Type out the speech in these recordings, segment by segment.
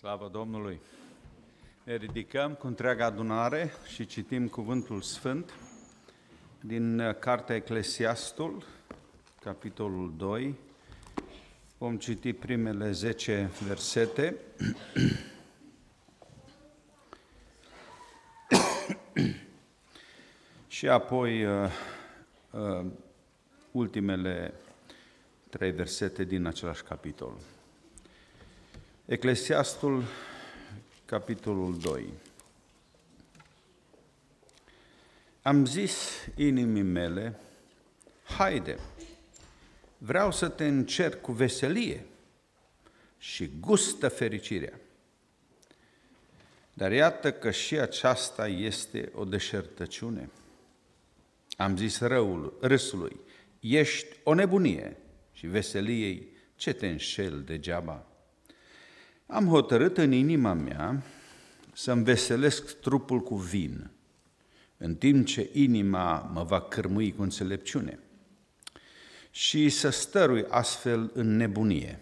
Slavă Domnului! Ne ridicăm cu întreaga adunare și citim Cuvântul Sfânt din uh, Cartea Eclesiastul, capitolul 2. Vom citi primele 10 versete. și apoi uh, uh, ultimele trei versete din același capitol. Eclesiastul, capitolul 2. Am zis inimii mele, haide, vreau să te încerc cu veselie și gustă fericirea. Dar iată că și aceasta este o deșertăciune. Am zis răul, râsului, ești o nebunie și veseliei, ce te înșel degeaba? Am hotărât în inima mea să-mi veselesc trupul cu vin, în timp ce inima mă va cărmui cu înțelepciune și să stărui astfel în nebunie,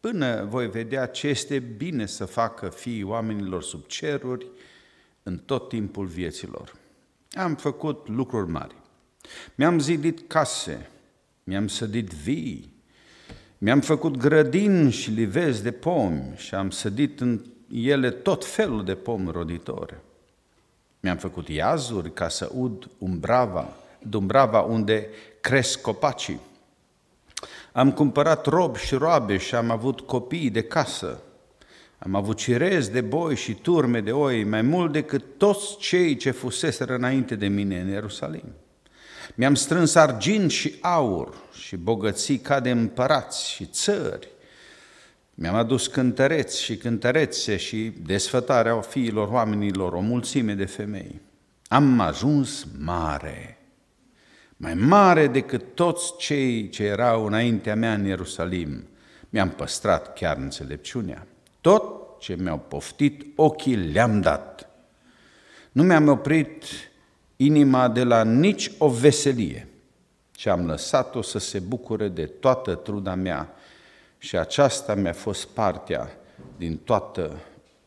până voi vedea ce este bine să facă fiii oamenilor sub ceruri în tot timpul vieților. Am făcut lucruri mari. Mi-am zidit case, mi-am sădit vii, mi-am făcut grădini și livezi de pomi și am sădit în ele tot felul de pomi roditori. Mi-am făcut iazuri ca să ud umbrava, dumbrava unde cresc copacii. Am cumpărat rob și roabe și am avut copii de casă. Am avut cirezi de boi și turme de oi, mai mult decât toți cei ce fuseseră înainte de mine în Ierusalim. Mi-am strâns argint și aur și bogății ca de împărați și țări. Mi-am adus cântăreți și cântărețe și desfătarea fiilor oamenilor, o mulțime de femei. Am ajuns mare, mai mare decât toți cei ce erau înaintea mea în Ierusalim. Mi-am păstrat chiar înțelepciunea. Tot ce mi-au poftit ochii le-am dat. Nu mi-am oprit inima de la nici o veselie și am lăsat-o să se bucure de toată truda mea și aceasta mi-a fost partea din toată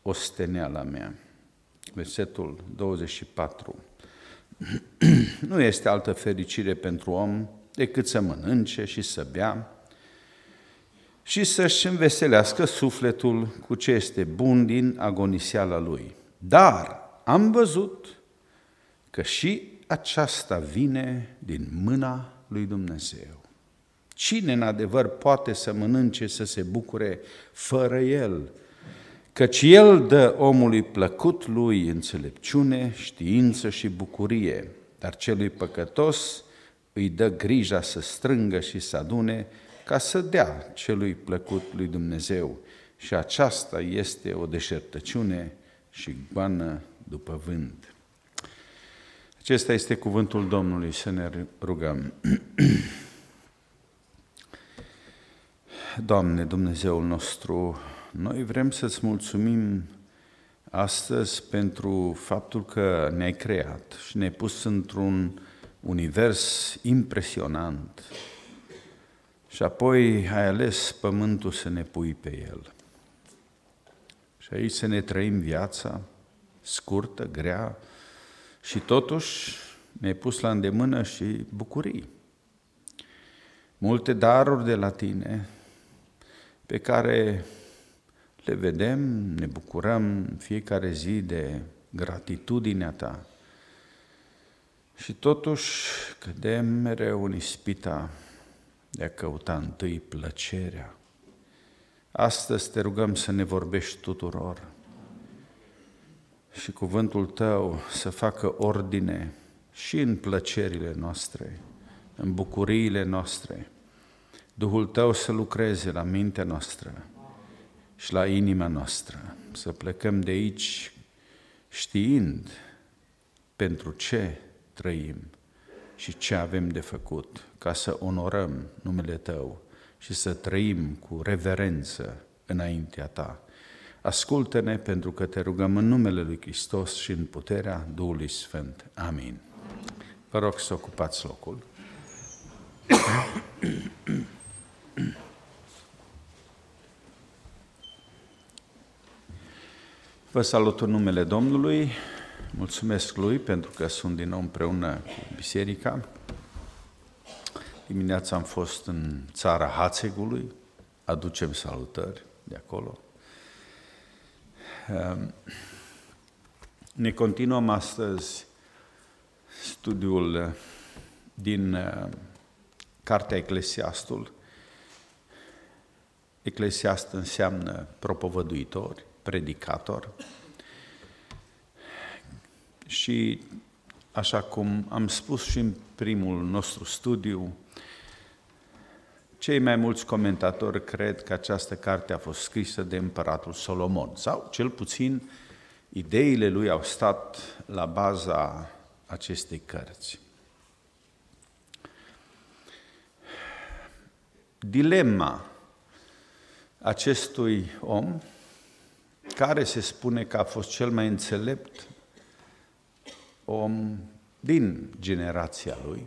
osteneala mea. Versetul 24. Nu este altă fericire pentru om decât să mănânce și să bea și să-și înveselească sufletul cu ce este bun din agonisiala lui. Dar am văzut că și aceasta vine din mâna lui Dumnezeu. Cine în adevăr poate să mănânce, să se bucure fără El? Căci El dă omului plăcut lui înțelepciune, știință și bucurie, dar celui păcătos îi dă grija să strângă și să adune ca să dea celui plăcut lui Dumnezeu. Și aceasta este o deșertăciune și goană după vânt. Acesta este cuvântul Domnului, să ne rugăm. Doamne, Dumnezeul nostru, noi vrem să-ți mulțumim astăzi pentru faptul că ne-ai creat și ne-ai pus într-un univers impresionant și apoi ai ales pământul să ne pui pe el. Și aici să ne trăim viața scurtă, grea, și totuși mi-ai pus la îndemână și bucurii. Multe daruri de la tine pe care le vedem, ne bucurăm fiecare zi de gratitudinea ta. Și totuși cădem mereu în ispita de a căuta întâi plăcerea. Astăzi te rugăm să ne vorbești tuturor și cuvântul tău să facă ordine și în plăcerile noastre, în bucuriile noastre. Duhul tău să lucreze la mintea noastră și la inima noastră, să plecăm de aici știind pentru ce trăim și ce avem de făcut, ca să onorăm numele Tău și să trăim cu reverență înaintea Ta Ascultă-ne pentru că te rugăm în numele Lui Hristos și în puterea Duhului Sfânt. Amin. Vă rog să ocupați locul. Vă salut în numele Domnului, mulțumesc Lui pentru că sunt din nou împreună cu biserica. Dimineața am fost în țara Hațegului, aducem salutări de acolo. Ehm, ne continuăm astăzi studiul din ehm, Cartea Eclesiastul. Eclesiast înseamnă propovăduitor, predicator. Și așa cum am spus și în primul nostru studiu, cei mai mulți comentatori cred că această carte a fost scrisă de împăratul Solomon, sau cel puțin ideile lui au stat la baza acestei cărți. Dilema acestui om, care se spune că a fost cel mai înțelept om din generația lui,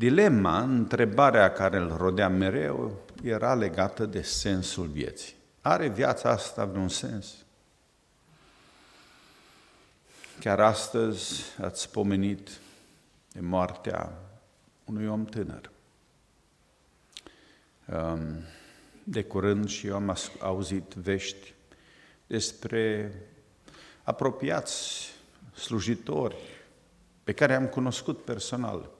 Dilema, întrebarea care îl rodea mereu, era legată de sensul vieții. Are viața asta vreun sens? Chiar astăzi ați pomenit de moartea unui om tânăr. De curând și eu am auzit vești despre apropiați slujitori pe care am cunoscut personal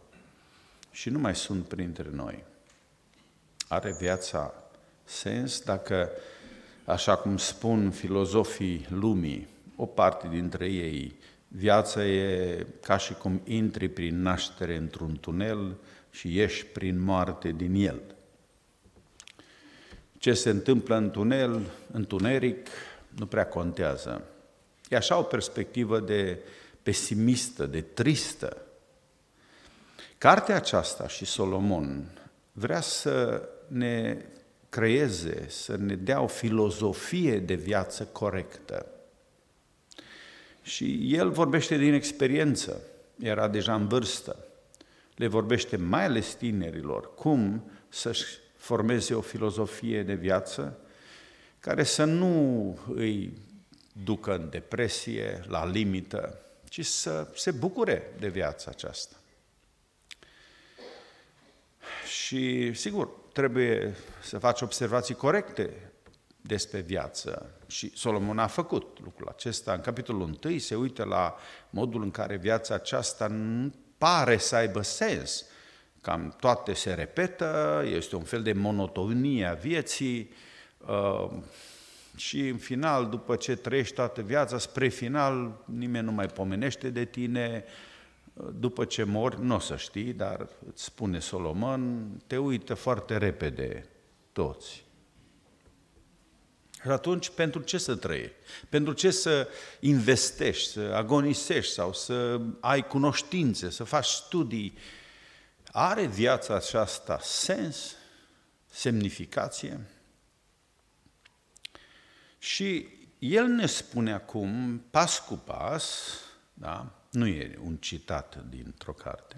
și nu mai sunt printre noi. Are viața sens dacă, așa cum spun filozofii lumii, o parte dintre ei, viața e ca și cum intri prin naștere într-un tunel și ieși prin moarte din el. Ce se întâmplă în tunel, în tuneric, nu prea contează. E așa o perspectivă de pesimistă, de tristă, Cartea aceasta și Solomon vrea să ne creeze, să ne dea o filozofie de viață corectă. Și el vorbește din experiență, era deja în vârstă. Le vorbește mai ales tinerilor cum să-și formeze o filozofie de viață care să nu îi ducă în depresie, la limită, ci să se bucure de viața aceasta. Și, sigur, trebuie să faci observații corecte despre viață. Și Solomon a făcut lucrul acesta. În capitolul 1 se uită la modul în care viața aceasta nu pare să aibă sens. Cam toate se repetă, este un fel de monotonie a vieții uh, și în final, după ce trăiești toată viața, spre final nimeni nu mai pomenește de tine, după ce mori, nu o să știi, dar îți spune Solomon, te uită foarte repede toți. Și atunci, pentru ce să trăiești? Pentru ce să investești, să agonisești sau să ai cunoștințe, să faci studii? Are viața aceasta sens, semnificație? Și el ne spune acum, pas cu pas, da? Nu e un citat dintr-o carte,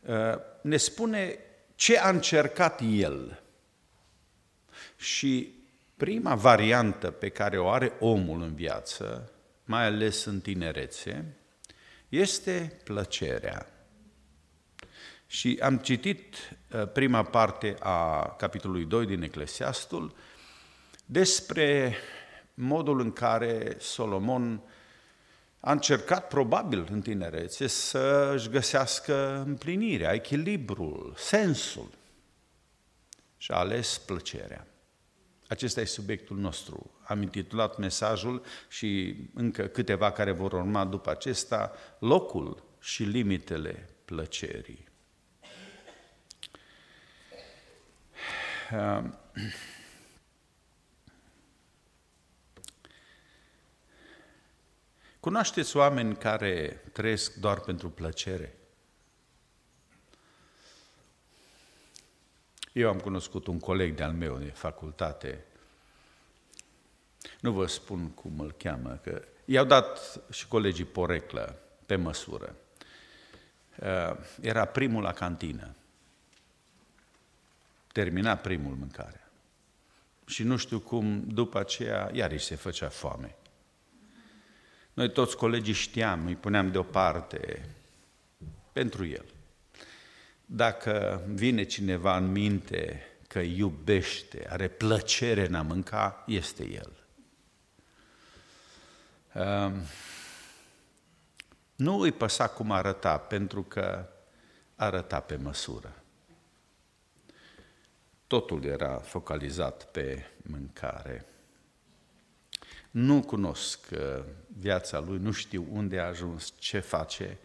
uh, ne spune ce a încercat el. Și prima variantă pe care o are omul în viață, mai ales în tinerețe, este plăcerea. Și am citit uh, prima parte a capitolului 2 din Eclesiastul despre modul în care Solomon a încercat probabil în tinerețe să își găsească împlinirea, echilibrul, sensul și a ales plăcerea. Acesta e subiectul nostru. Am intitulat mesajul și încă câteva care vor urma după acesta, locul și limitele plăcerii. Cunoașteți oameni care trăiesc doar pentru plăcere? Eu am cunoscut un coleg de-al meu de facultate, nu vă spun cum îl cheamă, că i-au dat și colegii poreclă pe măsură. Uh, era primul la cantină. Termina primul mâncarea. și nu știu cum după aceea iar îi se făcea foame. Noi toți colegii știam, îi puneam deoparte pentru el. Dacă vine cineva în minte că iubește, are plăcere în a mânca, este el. Um, nu îi păsa cum arăta, pentru că arăta pe măsură. Totul era focalizat pe mâncare. Nu cunosc uh, viața lui, nu știu unde a ajuns, ce face,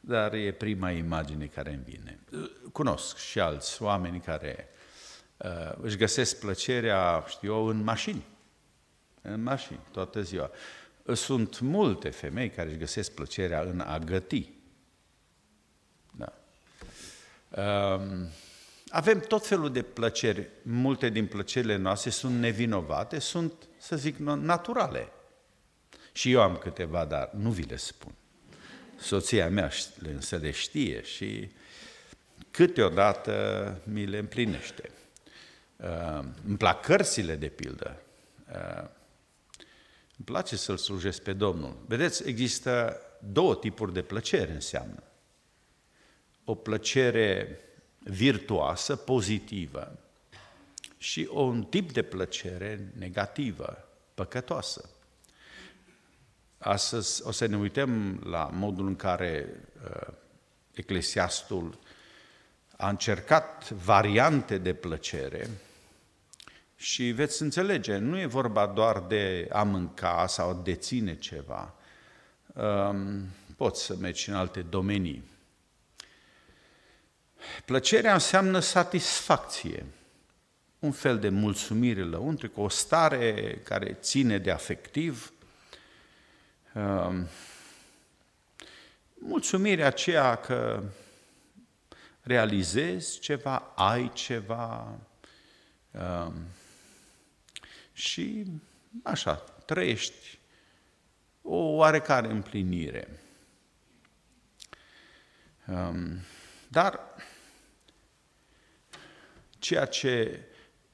dar e prima imagine care îmi vine. Cunosc și alți oameni care uh, își găsesc plăcerea, știu eu, în mașini. În mașini, toată ziua. Sunt multe femei care își găsesc plăcerea în a găti. Da. Um, avem tot felul de plăceri. Multe din plăcerile noastre sunt nevinovate, sunt, să zic, naturale. Și eu am câteva, dar nu vi le spun. Soția mea însă le știe și câteodată mi le împlinește. Uh, îmi plac cărțile, de pildă. Uh, îmi place să-L slujesc pe Domnul. Vedeți, există două tipuri de plăcere înseamnă. O plăcere virtuoasă, pozitivă, și un tip de plăcere negativă, păcătoasă. Astăzi o să ne uităm la modul în care uh, Eclesiastul a încercat variante de plăcere și veți înțelege, nu e vorba doar de a mânca sau de ține ceva. Um, poți să mergi în alte domenii. Plăcerea înseamnă satisfacție, un fel de mulțumire lăuntrică, o stare care ține de afectiv, um, mulțumirea aceea că realizezi ceva, ai ceva um, și așa, trăiești o oarecare împlinire. Um, dar ceea ce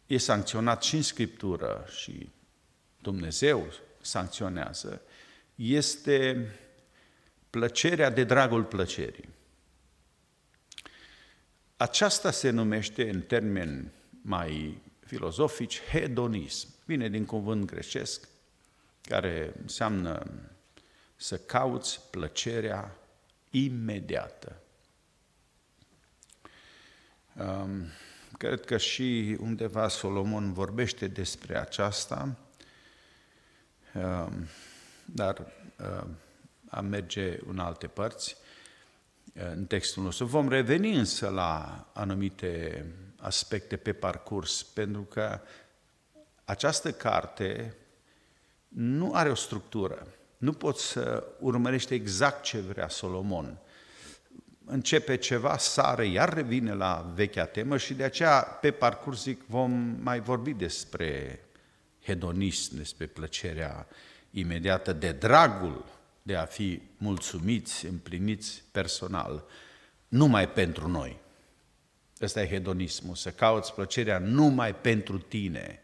e sancționat și în Scriptură și Dumnezeu sancționează, este plăcerea de dragul plăcerii. Aceasta se numește în termeni mai filozofici hedonism. Vine din cuvânt grecesc care înseamnă să cauți plăcerea imediată. Um, cred că și undeva Solomon vorbește despre aceasta, um, dar um, am merge în alte părți în textul nostru. Vom reveni însă la anumite aspecte pe parcurs, pentru că această carte nu are o structură. Nu poți să urmărești exact ce vrea Solomon începe ceva, sare, iar revine la vechea temă și de aceea, pe parcurs, zic, vom mai vorbi despre hedonism, despre plăcerea imediată, de dragul de a fi mulțumiți, împliniți personal, numai pentru noi. Ăsta e hedonismul, să cauți plăcerea numai pentru tine,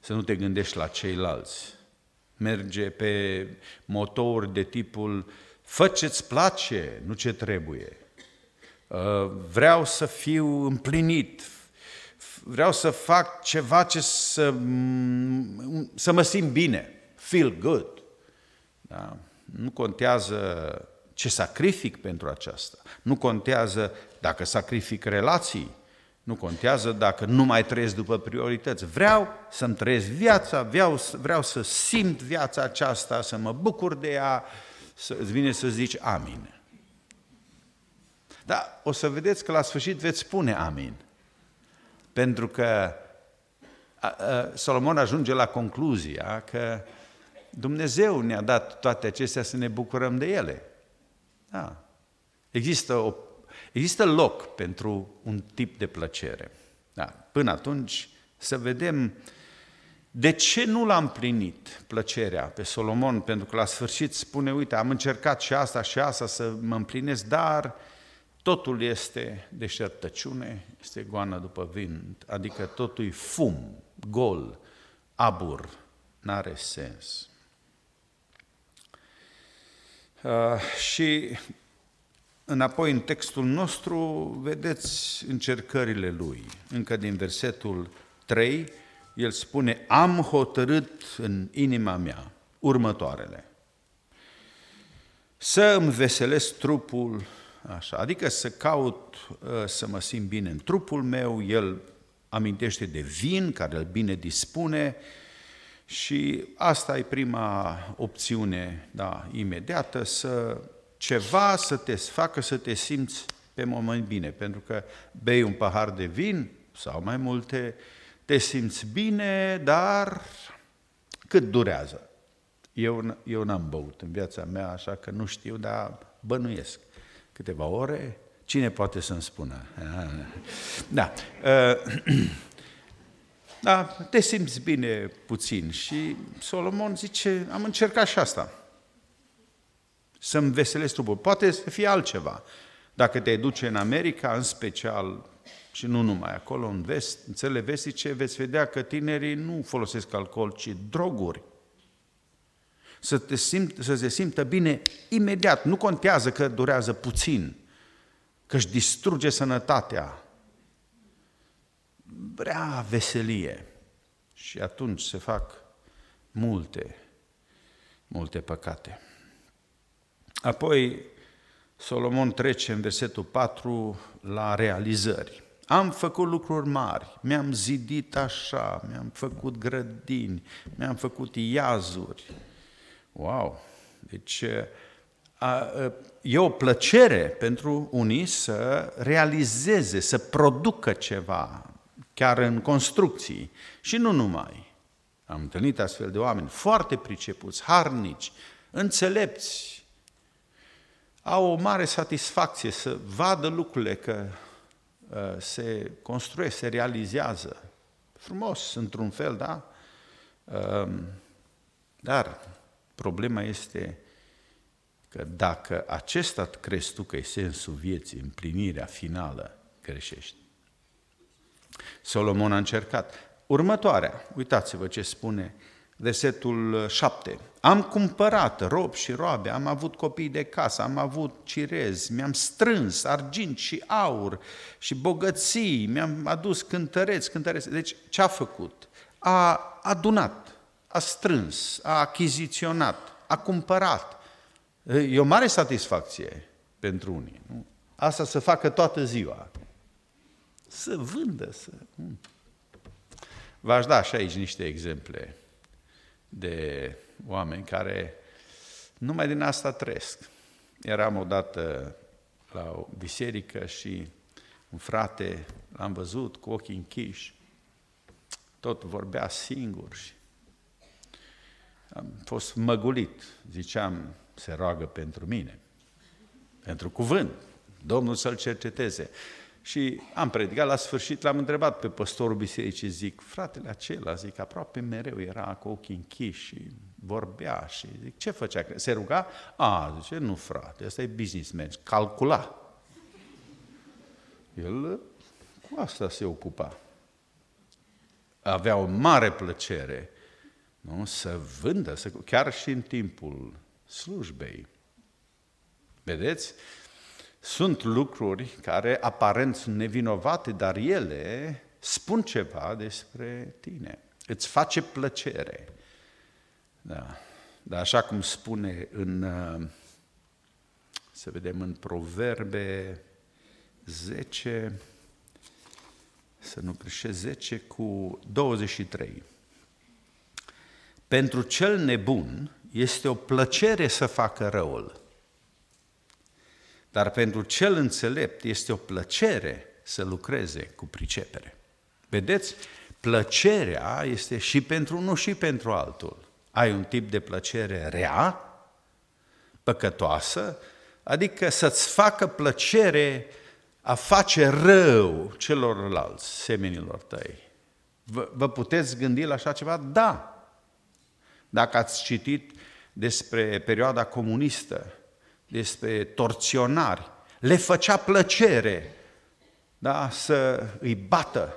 să nu te gândești la ceilalți. Merge pe motori de tipul Fă ce-ți place, nu ce trebuie. Uh, vreau să fiu împlinit, vreau să fac ceva ce să, să mă simt bine, feel good. Da? Nu contează ce sacrific pentru aceasta, nu contează dacă sacrific relații, nu contează dacă nu mai trăiesc după priorități. Vreau să-mi trăiesc viața, vreau, vreau să simt viața aceasta, să mă bucur de ea, să, îți vine să zici amin. Dar o să vedeți că la sfârșit veți spune amin. Pentru că Solomon ajunge la concluzia că Dumnezeu ne-a dat toate acestea să ne bucurăm de ele. Da. Există, o, există loc pentru un tip de plăcere. Da. Până atunci să vedem uh, de ce nu l-a împlinit plăcerea pe Solomon? Pentru că la sfârșit spune, uite, am încercat și asta și asta să mă împlinesc, dar totul este deșertăciune, este goană după vânt, adică totul e fum, gol, abur, n-are sens. Uh, și înapoi în textul nostru vedeți încercările lui. Încă din versetul 3, el spune, am hotărât în inima mea următoarele. Să îmi veselesc trupul, așa, adică să caut uh, să mă simt bine în trupul meu, el amintește de vin care îl bine dispune și asta e prima opțiune, da, imediată, să ceva să te facă să te simți pe moment bine, pentru că bei un pahar de vin sau mai multe, te simți bine, dar cât durează? Eu, eu n-am băut în viața mea, așa că nu știu, dar bănuiesc. Câteva ore, cine poate să-mi spună? Da. Da, te simți bine puțin. Și Solomon zice, am încercat și asta. Să-mi veselesc trupul. Poate să fie altceva. Dacă te duce în America, în special, și nu numai acolo, în vest, în țările vestice, veți vedea că tinerii nu folosesc alcool, ci droguri. Să, te simt, să se simtă bine imediat. Nu contează că durează puțin, că își distruge sănătatea. Vrea veselie. Și atunci se fac multe, multe păcate. Apoi, Solomon trece în versetul 4 la realizări. Am făcut lucruri mari, mi-am zidit așa, mi-am făcut grădini, mi-am făcut iazuri. Wow! Deci a, e o plăcere pentru unii să realizeze, să producă ceva, chiar în construcții. Și nu numai. Am întâlnit astfel de oameni foarte pricepuți, harnici, înțelepți, au o mare satisfacție să vadă lucrurile că Uh, se construiește, se realizează. Frumos, într-un fel, da? Um, dar problema este că dacă acesta crezi tu că e sensul vieții, împlinirea finală, greșești. Solomon a încercat. Următoarea, uitați-vă ce spune versetul 7. Am cumpărat rob și roabe, am avut copii de casă, am avut cirezi, mi-am strâns argint și aur și bogății, mi-am adus cântăreți, cântăreți. Deci ce a făcut? A adunat, a strâns, a achiziționat, a cumpărat. E o mare satisfacție pentru unii. Nu? Asta să facă toată ziua. Să vândă, să... V-aș da și aici niște exemple de oameni care numai din asta trăiesc. Eram odată la o biserică și un frate l-am văzut cu ochii închiși, tot vorbea singur și am fost măgulit. Ziceam, se roagă pentru mine, pentru cuvânt, Domnul să-l cerceteze. Și am predicat, la sfârșit l-am întrebat pe păstorul bisericii, zic, fratele acela, zic, aproape mereu era cu ochii închiși și vorbea și zic, ce făcea? Se ruga? A, zice, nu frate, ăsta e businessman, calcula. El cu asta se ocupa. Avea o mare plăcere nu? să vândă, să, chiar și în timpul slujbei. Vedeți? Sunt lucruri care aparent sunt nevinovate, dar ele spun ceva despre tine. Îți face plăcere. Da. Dar așa cum spune în, să vedem, în Proverbe 10, să nu greșesc, 10 cu 23. Pentru cel nebun este o plăcere să facă răul, dar pentru cel înțelept este o plăcere să lucreze cu pricepere. Vedeți? Plăcerea este și pentru unul și pentru altul. Ai un tip de plăcere rea, păcătoasă, adică să-ți facă plăcere a face rău celorlalți, semenilor tăi. Vă, vă puteți gândi la așa ceva? Da. Dacă ați citit despre perioada comunistă, despre torționari, le făcea plăcere da, să îi bată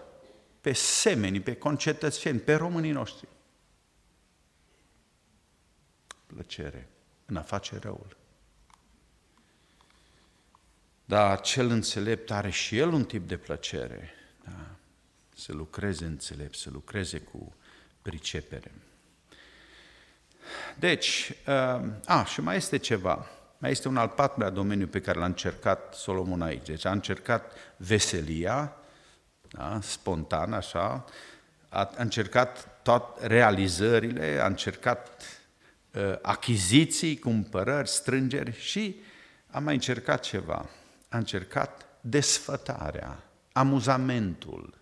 pe semenii, pe concetățeni, pe românii noștri. Plăcere în a face răul. Dar cel înțelept are și el un tip de plăcere. Da? Să lucreze înțelept, să lucreze cu pricepere. Deci, uh, a, și mai este ceva. Mai este un al patrulea domeniu pe care l-a încercat Solomon aici. Deci a încercat veselia, da, spontan, așa, a încercat toate realizările, a încercat uh, achiziții, cumpărări, strângeri și a mai încercat ceva. A încercat desfătarea, amuzamentul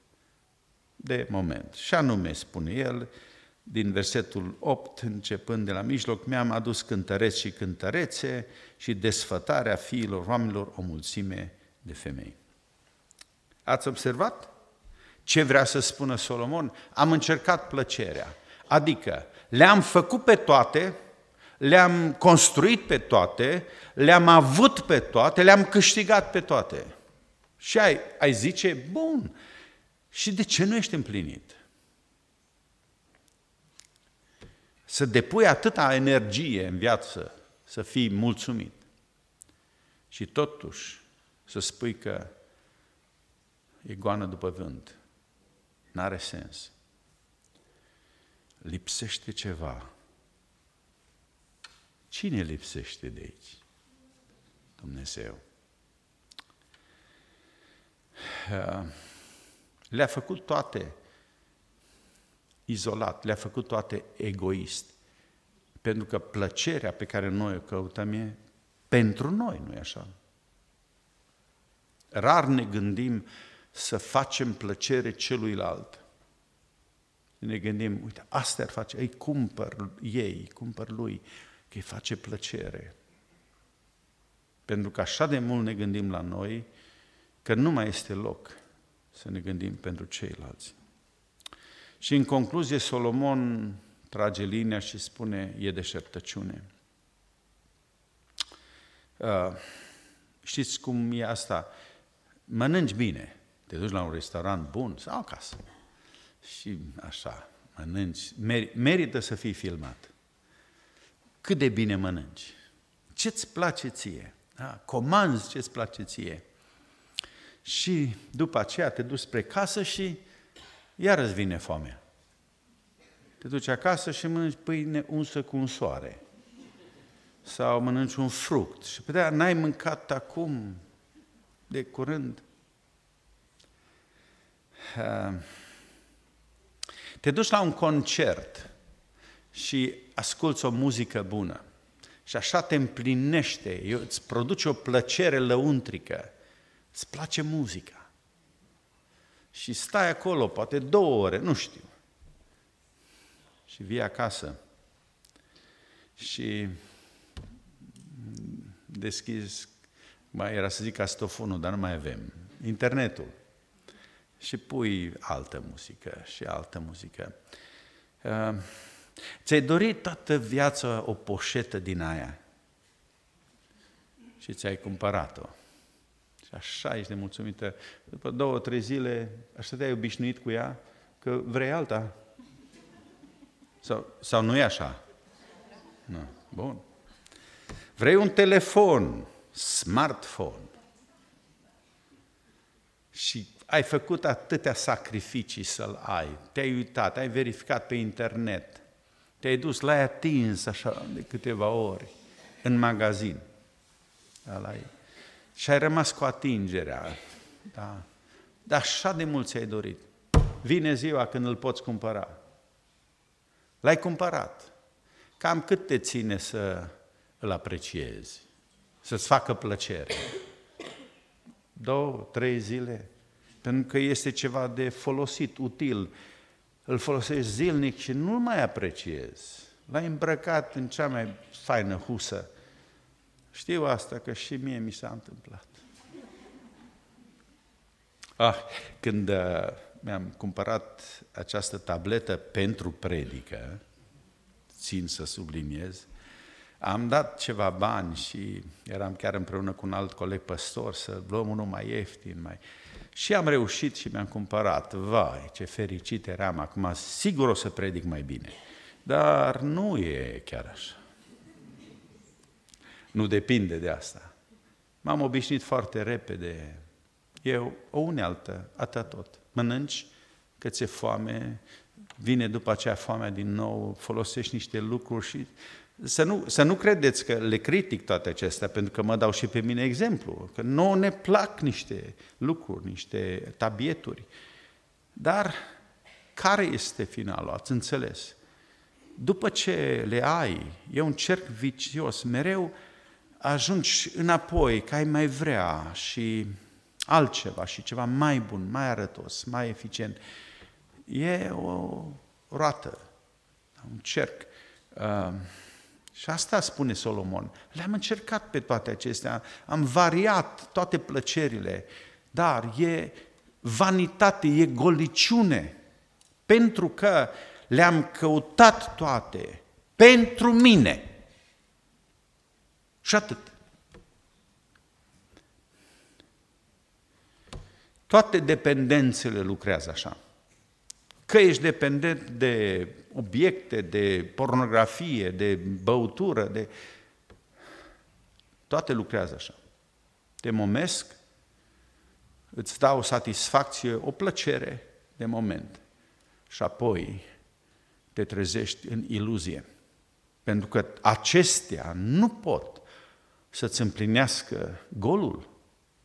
de moment. Și anume, spune el, din versetul 8, începând de la mijloc, mi-am adus cântăreți și cântărețe și desfătarea fiilor oamenilor o mulțime de femei. Ați observat? Ce vrea să spună Solomon? Am încercat plăcerea. Adică le-am făcut pe toate, le-am construit pe toate, le-am avut pe toate, le-am câștigat pe toate. Și ai, ai zice, bun, și de ce nu ești împlinit? Să depui atâta energie în viață, să fii mulțumit. Și totuși să spui că e goană după vânt. N-are sens. Lipsește ceva. Cine lipsește de aici? Dumnezeu. Le-a făcut toate izolat, le-a făcut toate egoist. Pentru că plăcerea pe care noi o căutăm e pentru noi, nu-i așa? Rar ne gândim să facem plăcere celuilalt. Ne gândim, uite, asta ar face, îi cumpăr ei, îi cumpăr lui, că îi face plăcere. Pentru că așa de mult ne gândim la noi, că nu mai este loc să ne gândim pentru ceilalți. Și în concluzie, Solomon trage linia și spune, e deșertăciune. Uh, știți cum e asta? Mănânci bine, te duci la un restaurant bun sau acasă și așa, mănânci, merită să fii filmat. Cât de bine mănânci? Ce-ți place ție? Da? Comanzi ce-ți place ție? Și după aceea te duci spre casă și iar îți vine foamea. Te duci acasă și mănânci pâine unsă cu un soare. Sau mănânci un fruct. Și pe de n-ai mâncat acum, de curând. Te duci la un concert și asculți o muzică bună. Și așa te împlinește, îți produce o plăcere lăuntrică. Îți place muzica și stai acolo, poate două ore, nu știu. Și vii acasă și deschizi, mai era să zic castofonul, dar nu mai avem, internetul. Și pui altă muzică și altă muzică. Uh, ți-ai dorit toată viața o poșetă din aia și ți-ai cumpărat-o. Și așa ești nemulțumită. După două, trei zile, așa te-ai obișnuit cu ea, că vrei alta. Sau, sau nu e așa? Nu. Bun. Vrei un telefon, smartphone. Și ai făcut atâtea sacrificii să-l ai. Te-ai uitat, ai verificat pe internet. Te-ai dus, l-ai atins așa de câteva ori în magazin. Ăla e și ai rămas cu atingerea. Da. Dar așa de mult ți-ai dorit. Vine ziua când îl poți cumpăra. L-ai cumpărat. Cam cât te ține să îl apreciezi, să-ți facă plăcere? Două, trei zile? Pentru că este ceva de folosit, util. Îl folosești zilnic și nu mai apreciezi. L-ai îmbrăcat în cea mai faină husă știu asta, că și mie mi s-a întâmplat. Ah, când uh, mi-am cumpărat această tabletă pentru predică, țin să subliniez, am dat ceva bani și eram chiar împreună cu un alt coleg păstor să luăm unul mai ieftin, mai... Și am reușit și mi-am cumpărat. Vai, ce fericit eram acum, sigur o să predic mai bine. Dar nu e chiar așa. Nu depinde de asta. M-am obișnuit foarte repede. E o unealtă, atât tot. Mănânci, că ți-e foame, vine după aceea foamea din nou, folosești niște lucruri și să nu, să nu credeți că le critic toate acestea, pentru că mă dau și pe mine exemplu, că nu ne plac niște lucruri, niște tabieturi. Dar care este finalul? Ați înțeles? După ce le ai, e un cerc vicios, mereu ajungi înapoi, că ai mai vrea și altceva și ceva mai bun, mai arătos, mai eficient. E o roată, un cerc. Uh, și asta spune Solomon. Le-am încercat pe toate acestea, am variat toate plăcerile, dar e vanitate, e goliciune, pentru că le-am căutat toate pentru mine. Și atât. Toate dependențele lucrează așa. Că ești dependent de obiecte, de pornografie, de băutură, de... Toate lucrează așa. Te momesc, îți dau o satisfacție, o plăcere de moment. Și apoi te trezești în iluzie. Pentru că acestea nu pot să-ți împlinească golul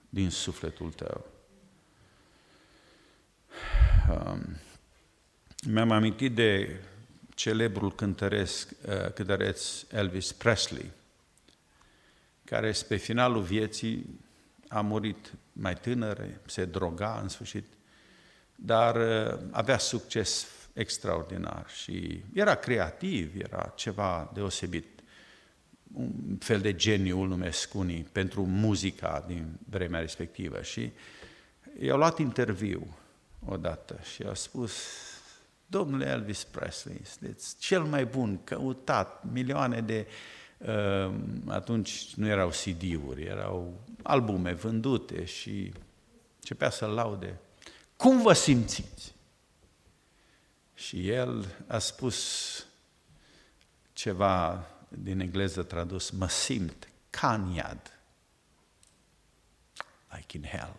din sufletul tău. Um, mi-am amintit de celebrul cântăresc, uh, cântăreț Elvis Presley, care pe finalul vieții a murit mai tânăr, se droga în sfârșit, dar uh, avea succes extraordinar și era creativ, era ceva deosebit, un fel de geniu, îl numesc unii, pentru muzica din vremea respectivă. Și i-au luat interviu odată și a spus, domnule Elvis Presley, sunteți cel mai bun, căutat, milioane de... Uh, atunci nu erau CD-uri, erau albume vândute și începea să laude. Cum vă simțiți? Și el a spus ceva din engleză tradus, mă simt ca în iad, like in hell.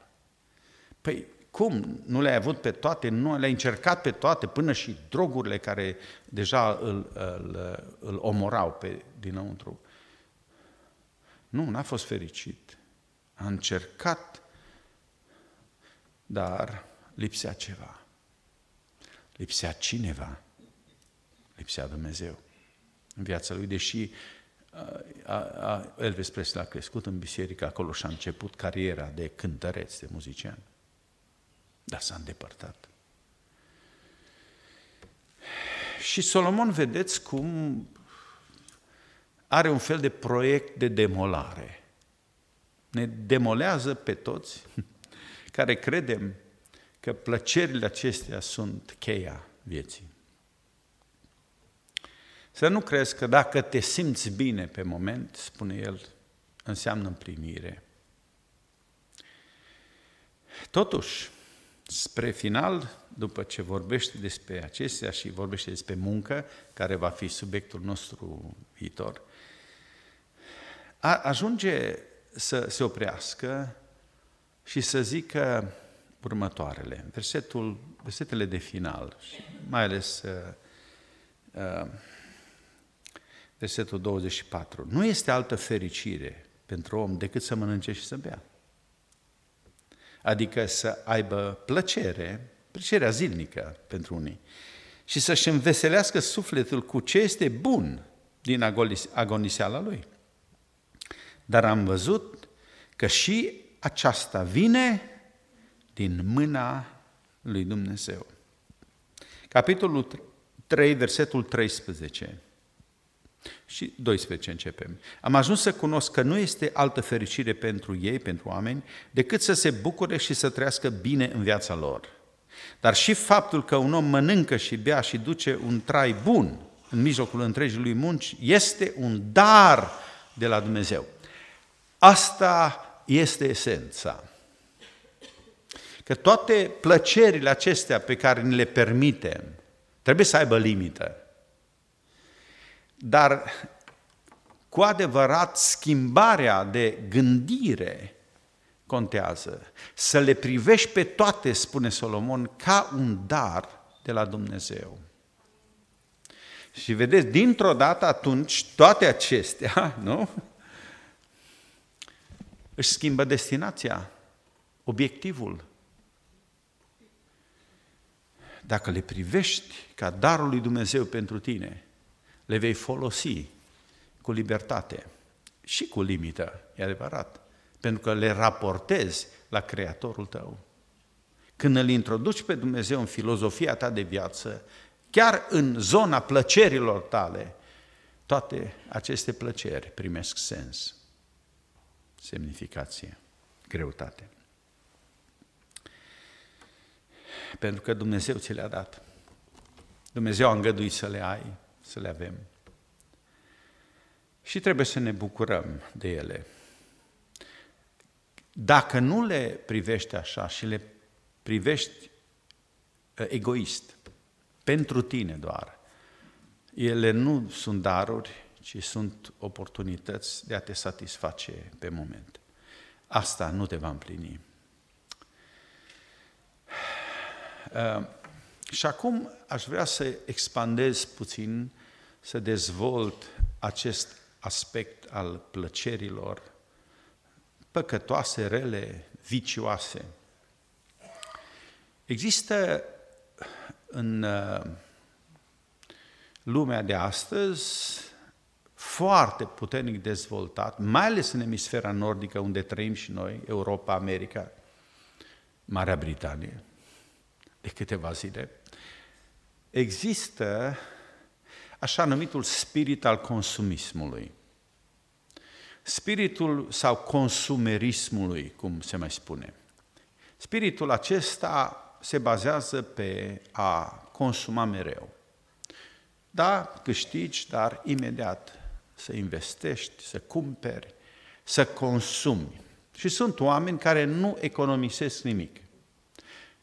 Păi, cum? Nu le-ai avut pe toate? Nu le-ai încercat pe toate, până și drogurile care deja îl, îl, îl omorau pe dinăuntru. Nu, n-a fost fericit. A încercat, dar lipsea ceva. Lipsea cineva. Lipsea Dumnezeu în viața lui, deși a, a, Elvis Presley a crescut în biserică acolo și a început cariera de cântăreț, de muzician. Dar s-a îndepărtat. Și Solomon, vedeți cum are un fel de proiect de demolare. Ne demolează pe toți care credem că plăcerile acestea sunt cheia vieții. Să nu crezi că dacă te simți bine pe moment, spune el, înseamnă împlinire. Totuși, spre final, după ce vorbește despre acestea și vorbește despre muncă, care va fi subiectul nostru viitor, ajunge să se oprească și să zică următoarele, versetul, versetele de final, mai ales uh, uh, versetul 24. Nu este altă fericire pentru om decât să mănânce și să bea. Adică să aibă plăcere, plăcerea zilnică pentru unii, și să-și înveselească sufletul cu ce este bun din agoniseala lui. Dar am văzut că și aceasta vine din mâna lui Dumnezeu. Capitolul 3, versetul 13 și 12 începem. Am ajuns să cunosc că nu este altă fericire pentru ei, pentru oameni, decât să se bucure și să trăiască bine în viața lor. Dar și faptul că un om mănâncă și bea și duce un trai bun în mijlocul întregii lui munci este un dar de la Dumnezeu. Asta este esența. că toate plăcerile acestea pe care ni le permitem trebuie să aibă limită. Dar cu adevărat schimbarea de gândire contează. Să le privești pe toate, spune Solomon, ca un dar de la Dumnezeu. Și vedeți, dintr-o dată atunci, toate acestea, nu? Își schimbă destinația, obiectivul. Dacă le privești ca darul lui Dumnezeu pentru tine, le vei folosi cu libertate și cu limită, e adevărat, pentru că le raportezi la Creatorul tău. Când îl introduci pe Dumnezeu în filozofia ta de viață, chiar în zona plăcerilor tale, toate aceste plăceri primesc sens, semnificație, greutate. Pentru că Dumnezeu ți le-a dat. Dumnezeu a îngăduit să le ai, să le avem. Și trebuie să ne bucurăm de ele. Dacă nu le privești așa și le privești ă, egoist, pentru tine doar, ele nu sunt daruri, ci sunt oportunități de a te satisface pe moment. Asta nu te va împlini. Ă, și acum aș vrea să expandez puțin, să dezvolt acest aspect al plăcerilor păcătoase, rele, vicioase. Există în uh, lumea de astăzi foarte puternic dezvoltat, mai ales în emisfera nordică unde trăim și noi, Europa, America, Marea Britanie, de câteva zile, există așa numitul spirit al consumismului. Spiritul sau consumerismului, cum se mai spune. Spiritul acesta se bazează pe a consuma mereu. Da, câștigi, dar imediat să investești, să cumperi, să consumi. Și sunt oameni care nu economisesc nimic.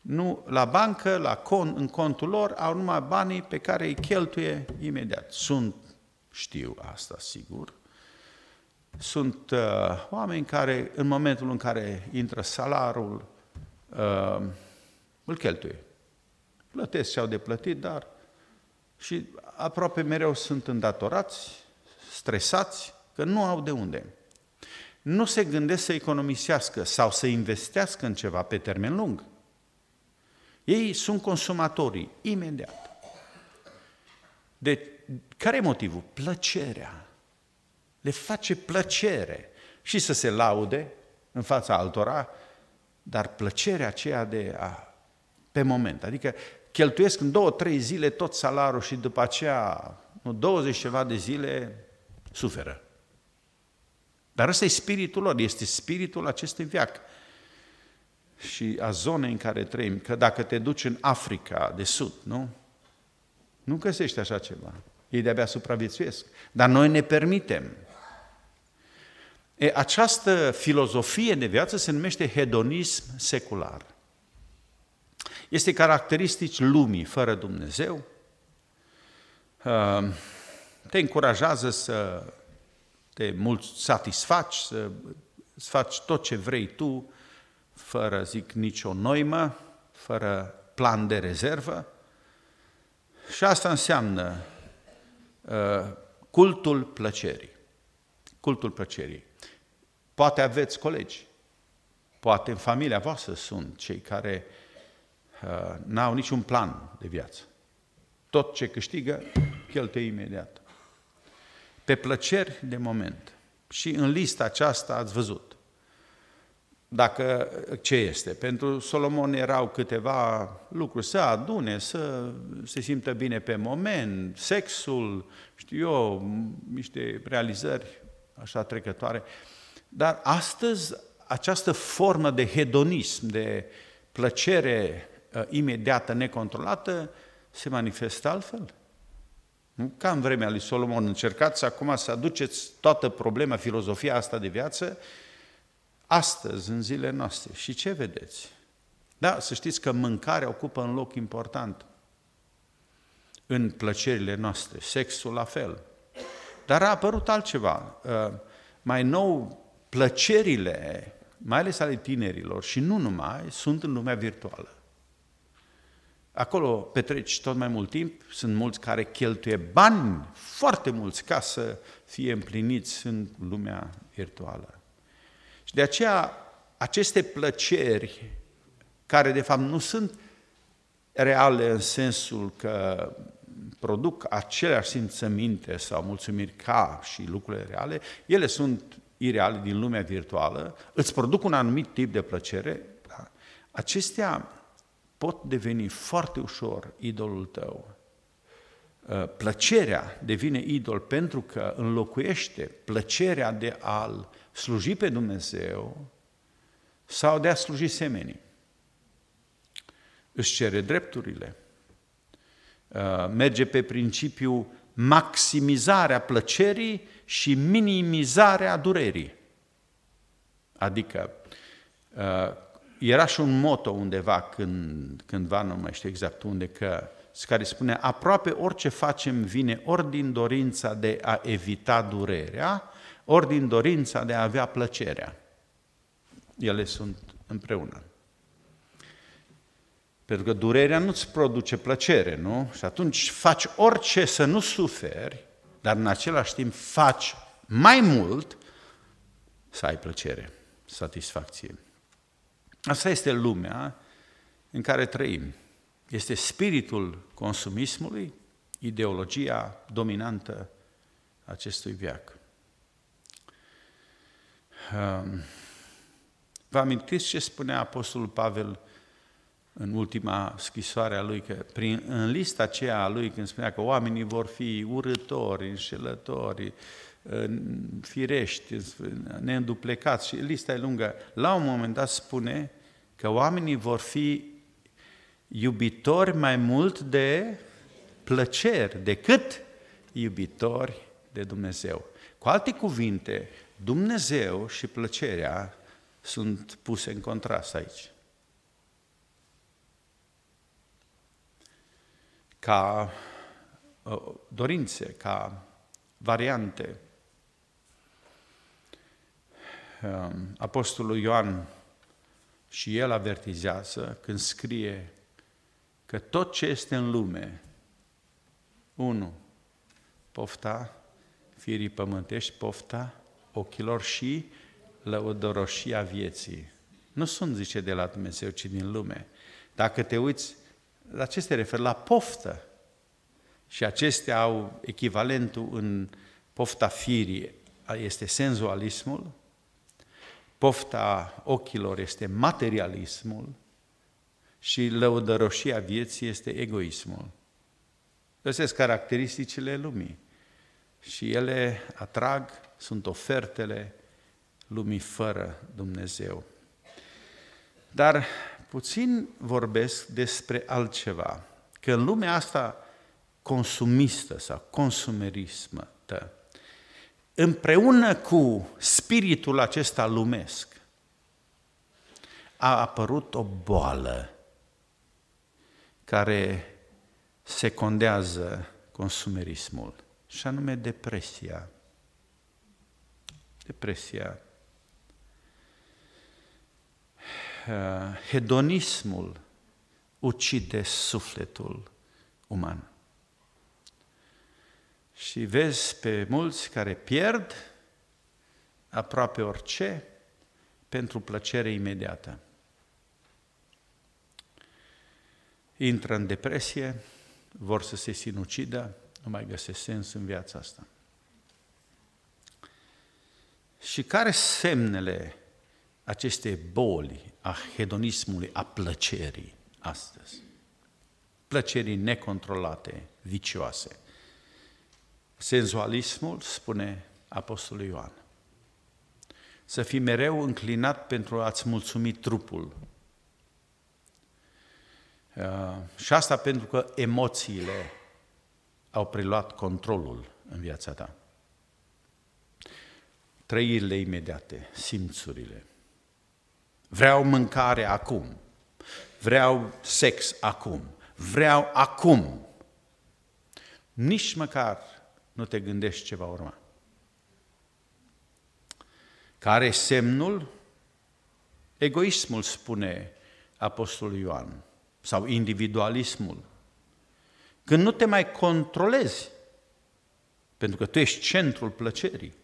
Nu, la bancă, la con, în contul lor, au numai banii pe care îi cheltuie imediat. Sunt, știu asta sigur, sunt uh, oameni care, în momentul în care intră salarul, uh, îl cheltuie. Plătesc ce au de plătit, dar și aproape mereu sunt îndatorați, stresați, că nu au de unde. Nu se gândesc să economisească sau să investească în ceva pe termen lung. Ei sunt consumatorii, imediat. De care e motivul? Plăcerea. Le face plăcere și să se laude în fața altora, dar plăcerea aceea de a pe moment. Adică cheltuiesc în două, trei zile tot salarul și după aceea, nu, 20 ceva de zile, suferă. Dar ăsta e spiritul lor, este spiritul acestui viac și a zonei în care trăim. Că dacă te duci în Africa de Sud, nu? Nu găsești așa ceva. Ei de-abia supraviețuiesc. Dar noi ne permitem. E, această filozofie de viață se numește hedonism secular. Este caracteristici lumii fără Dumnezeu. Ehm, te încurajează să te mult satisfaci, să faci tot ce vrei tu, fără, zic, nicio noimă, fără plan de rezervă. Și asta înseamnă uh, cultul plăcerii. Cultul plăcerii. Poate aveți colegi, poate în familia voastră sunt cei care uh, n-au niciun plan de viață. Tot ce câștigă, cheltuie imediat. Pe plăceri de moment. Și în lista aceasta ați văzut. Dacă ce este? Pentru Solomon erau câteva lucruri, să adune, să se simtă bine pe moment, sexul, știu eu, niște realizări așa trecătoare. Dar astăzi această formă de hedonism, de plăcere uh, imediată, necontrolată, se manifestă altfel. Nu? Ca în vremea lui Solomon, încercați acum să aduceți toată problema, filozofia asta de viață, astăzi, în zilele noastre. Și ce vedeți? Da, să știți că mâncarea ocupă un loc important în plăcerile noastre, sexul la fel. Dar a apărut altceva. Uh, mai nou, plăcerile, mai ales ale tinerilor și nu numai, sunt în lumea virtuală. Acolo petreci tot mai mult timp, sunt mulți care cheltuie bani, foarte mulți, ca să fie împliniți în lumea virtuală. Și de aceea, aceste plăceri, care de fapt nu sunt reale în sensul că produc aceleași simțăminte sau mulțumiri ca și lucrurile reale, ele sunt ireale din lumea virtuală, îți produc un anumit tip de plăcere, da? acestea pot deveni foarte ușor idolul tău. Uh, plăcerea devine idol pentru că înlocuiește plăcerea de a-L sluji pe Dumnezeu sau de a sluji semenii. Își cere drepturile. Uh, merge pe principiu maximizarea plăcerii și minimizarea durerii. Adică uh, era și un moto undeva când, cândva, nu mai știu exact unde, că, care spune aproape orice facem vine ori din dorința de a evita durerea, ori din dorința de a avea plăcerea. Ele sunt împreună. Pentru că durerea nu-ți produce plăcere, nu? Și atunci faci orice să nu suferi, dar în același timp faci mai mult să ai plăcere, satisfacție. Asta este lumea în care trăim. Este spiritul consumismului, ideologia dominantă acestui viac. Um, vă amintiți ce spunea Apostolul Pavel în ultima scrisoare a lui, că prin, în lista aceea a lui, când spunea că oamenii vor fi urători, înșelători, firești, neînduplecați și lista e lungă. La un moment dat spune că oamenii vor fi iubitori mai mult de plăceri decât iubitori de Dumnezeu. Cu alte cuvinte, Dumnezeu și plăcerea sunt puse în contrast aici. Ca uh, dorințe, ca variante. Um, Apostolul Ioan și el avertizează când scrie că tot ce este în lume, unu, pofta firii pământești, pofta ochilor și lăudoroșia vieții. Nu sunt, zice, de la Dumnezeu, ci din lume. Dacă te uiți, la ce se referă? La poftă. Și acestea au echivalentul în pofta firii, este senzualismul, pofta ochilor este materialismul și lăudăroșia vieții este egoismul. Astea sunt caracteristicile lumii și ele atrag, sunt ofertele lumii fără Dumnezeu. Dar puțin vorbesc despre altceva, că în lumea asta consumistă sau consumerismă, împreună cu spiritul acesta lumesc, a apărut o boală care secondează consumerismul, și anume depresia. Depresia. Hedonismul ucide sufletul uman. Și vezi pe mulți care pierd aproape orice pentru plăcere imediată. Intră în depresie, vor să se sinucidă, nu mai găsesc sens în viața asta. Și care semnele acestei boli a hedonismului, a plăcerii astăzi? Plăcerii necontrolate, vicioase. Senzualismul, spune Apostolul Ioan. Să fii mereu înclinat pentru a-ți mulțumi trupul. Uh, și asta pentru că emoțiile au preluat controlul în viața ta. Trăirile imediate, simțurile. Vreau mâncare acum. vreau sex acum, vreau acum. Nici măcar nu te gândești ce va urma. Care semnul? Egoismul, spune Apostolul Ioan, sau individualismul. Când nu te mai controlezi, pentru că tu ești centrul plăcerii,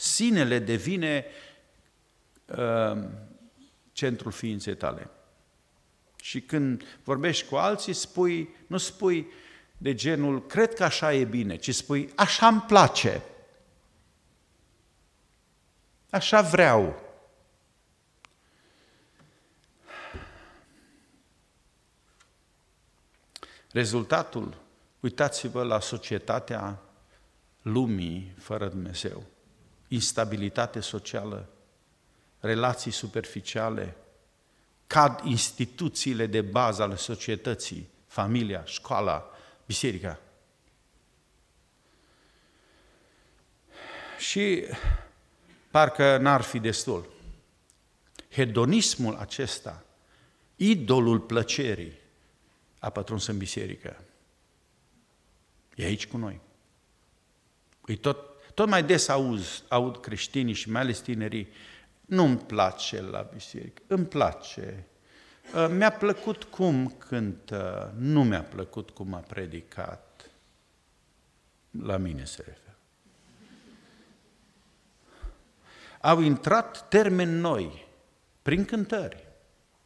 sinele devine uh, centrul ființei tale. Și când vorbești cu alții, spui, nu spui de genul, cred că așa e bine, ci spui, așa îmi place. Așa vreau. Rezultatul, uitați-vă la societatea lumii fără Dumnezeu. Instabilitate socială, relații superficiale, cad instituțiile de bază ale societății, familia, școala, biserica. Și parcă n-ar fi destul. Hedonismul acesta, idolul plăcerii, a pătruns în biserică. E aici cu noi. E tot, tot mai des auz, aud creștinii și mai ales tinerii, nu-mi place la biserică, îmi place. Uh, mi-a plăcut cum cântă, nu mi-a plăcut cum a predicat. La mine se referă. Au intrat termeni noi, prin cântări,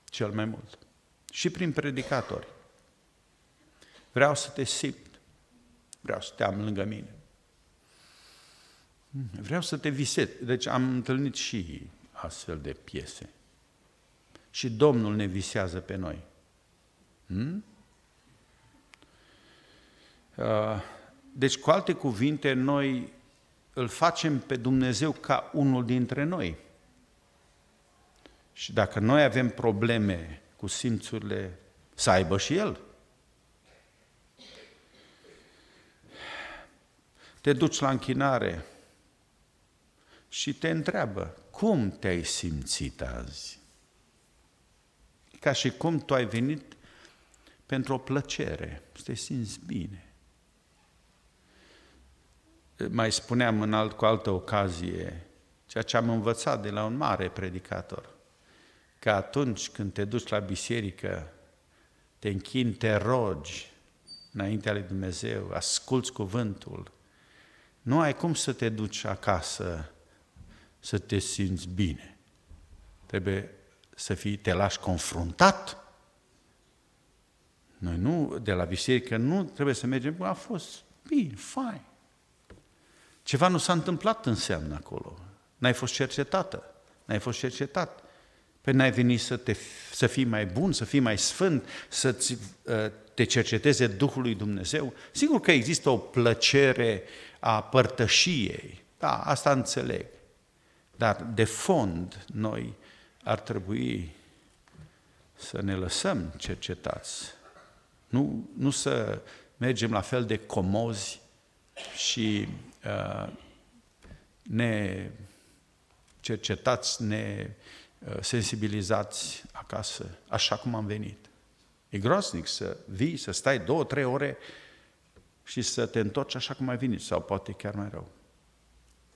cel mai mult, și prin predicatori. Vreau să te simt, vreau să te am lângă mine. Vreau să te visez. Deci am întâlnit și astfel de piese. Și Domnul ne visează pe noi. Hmm? Uh, deci, cu alte cuvinte, noi îl facem pe Dumnezeu ca unul dintre noi. Și dacă noi avem probleme cu simțurile, să aibă și El. Te duci la închinare și te întreabă, cum te-ai simțit azi? Ca și cum tu ai venit pentru o plăcere, să te simți bine. Mai spuneam în alt, cu altă ocazie, ceea ce am învățat de la un mare predicator, că atunci când te duci la biserică, te închini, te rogi înaintea lui Dumnezeu, asculți cuvântul, nu ai cum să te duci acasă să te simți bine. Trebuie să fii, te lași confruntat. Noi nu, de la biserică, nu trebuie să mergem, a fost bine, fain. Ceva nu s-a întâmplat înseamnă acolo. N-ai fost cercetată, n-ai fost cercetat. Păi n-ai venit să, te, să fii mai bun, să fii mai sfânt, să ă, te cerceteze Duhul lui Dumnezeu. Sigur că există o plăcere a părtășiei, da, asta înțeleg. Dar de fond noi ar trebui să ne lăsăm cercetați, nu, nu să mergem la fel de comozi și uh, ne cercetați, ne uh, sensibilizați acasă, așa cum am venit. E groaznic să vii, să stai două, trei ore și să te întorci așa cum ai venit, sau poate chiar mai rău.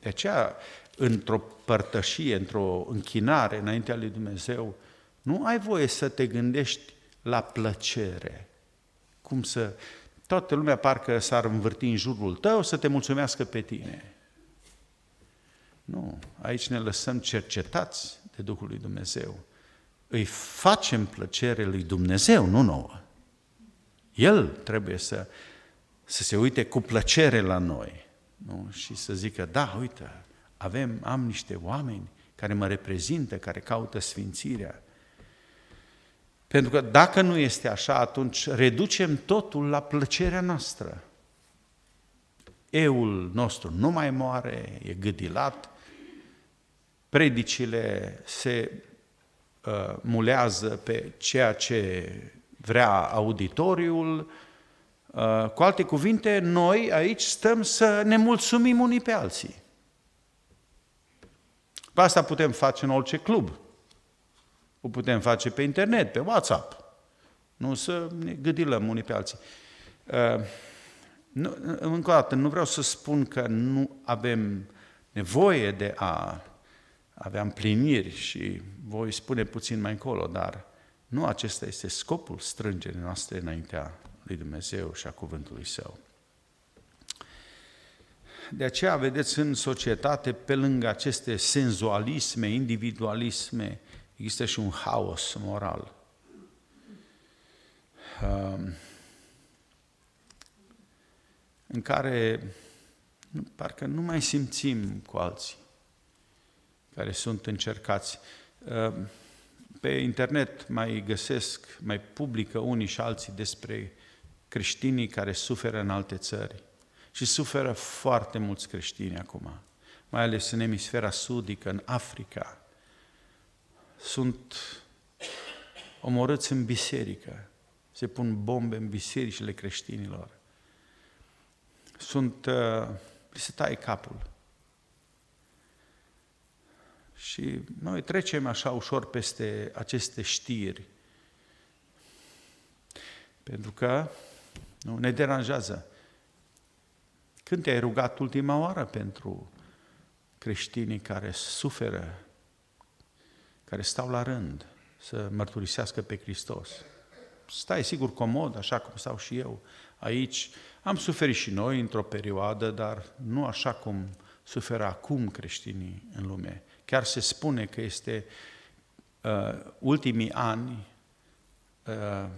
De aceea, într-o părtășie, într-o închinare înaintea lui Dumnezeu, nu ai voie să te gândești la plăcere. Cum să... Toată lumea parcă s-ar învârti în jurul tău să te mulțumească pe tine. Nu, aici ne lăsăm cercetați de Duhul lui Dumnezeu. Îi facem plăcere lui Dumnezeu, nu nouă. El trebuie să, să se uite cu plăcere la noi nu? și să zică, da, uite, avem, am niște oameni care mă reprezintă, care caută sfințirea. Pentru că dacă nu este așa, atunci reducem totul la plăcerea noastră. Eul nostru nu mai moare, e gâdilat, predicile se uh, mulează pe ceea ce vrea auditoriul, Uh, cu alte cuvinte, noi aici stăm să ne mulțumim unii pe alții. Pe asta putem face în orice club. O putem face pe internet, pe WhatsApp. Nu să ne gâdilăm unii pe alții. Uh, nu, încă o dată, nu vreau să spun că nu avem nevoie de a avea împliniri și voi spune puțin mai încolo, dar nu acesta este scopul strângerii noastre înaintea lui Dumnezeu și a cuvântului Său. De aceea, vedeți, în societate, pe lângă aceste senzualisme, individualisme, există și un haos moral. Um, în care parcă nu mai simțim cu alții care sunt încercați. Um, pe internet mai găsesc, mai publică unii și alții despre creștinii care suferă în alte țări. Și suferă foarte mulți creștini acum, mai ales în emisfera sudică, în Africa. Sunt omorâți în biserică, se pun bombe în bisericile creștinilor. Sunt, uh, li se taie capul. Și noi trecem așa ușor peste aceste știri, pentru că nu, ne deranjează. Când te-ai rugat ultima oară pentru creștinii care suferă, care stau la rând să mărturisească pe Hristos? Stai sigur comod, așa cum stau și eu aici. Am suferit și noi într-o perioadă, dar nu așa cum suferă acum creștinii în lume. Chiar se spune că este uh, ultimii ani, uh,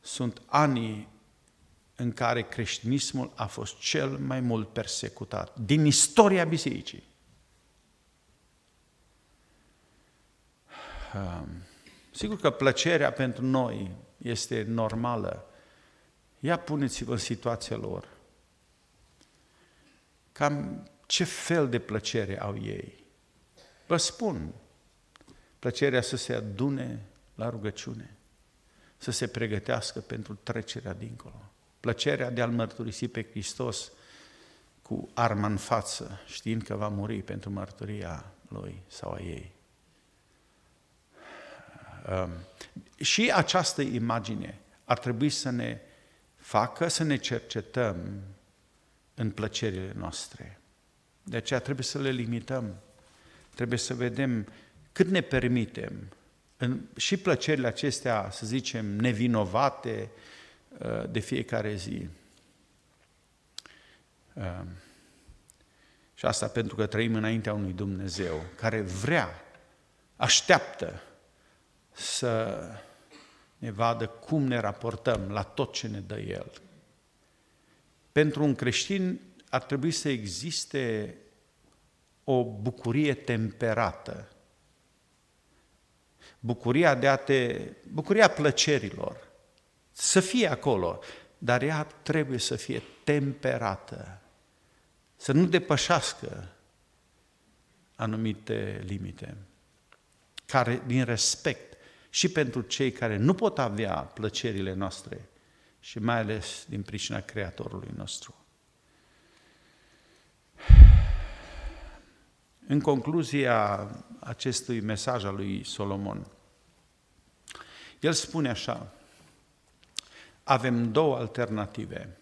sunt anii în care creștinismul a fost cel mai mult persecutat din istoria bisericii. Um, sigur că plăcerea pentru noi este normală. Ia puneți-vă în situația lor. Cam ce fel de plăcere au ei? Vă spun, plăcerea să se adune la rugăciune, să se pregătească pentru trecerea dincolo plăcerea de a-L mărturisi pe Hristos cu arma în față, știind că va muri pentru mărturia Lui sau a ei. Um, și această imagine ar trebui să ne facă să ne cercetăm în plăcerile noastre. De aceea trebuie să le limităm. Trebuie să vedem cât ne permitem în, și plăcerile acestea, să zicem, nevinovate, Uh, de fiecare zi. Uh, și asta pentru că trăim înaintea unui Dumnezeu care vrea, așteaptă să ne vadă cum ne raportăm la tot ce ne dă El. Pentru un creștin ar trebui să existe o bucurie temperată. Bucuria de a te, bucuria plăcerilor să fie acolo, dar ea trebuie să fie temperată, să nu depășească anumite limite, care din respect și pentru cei care nu pot avea plăcerile noastre și mai ales din pricina Creatorului nostru. În concluzia acestui mesaj al lui Solomon, el spune așa, avem două alternative.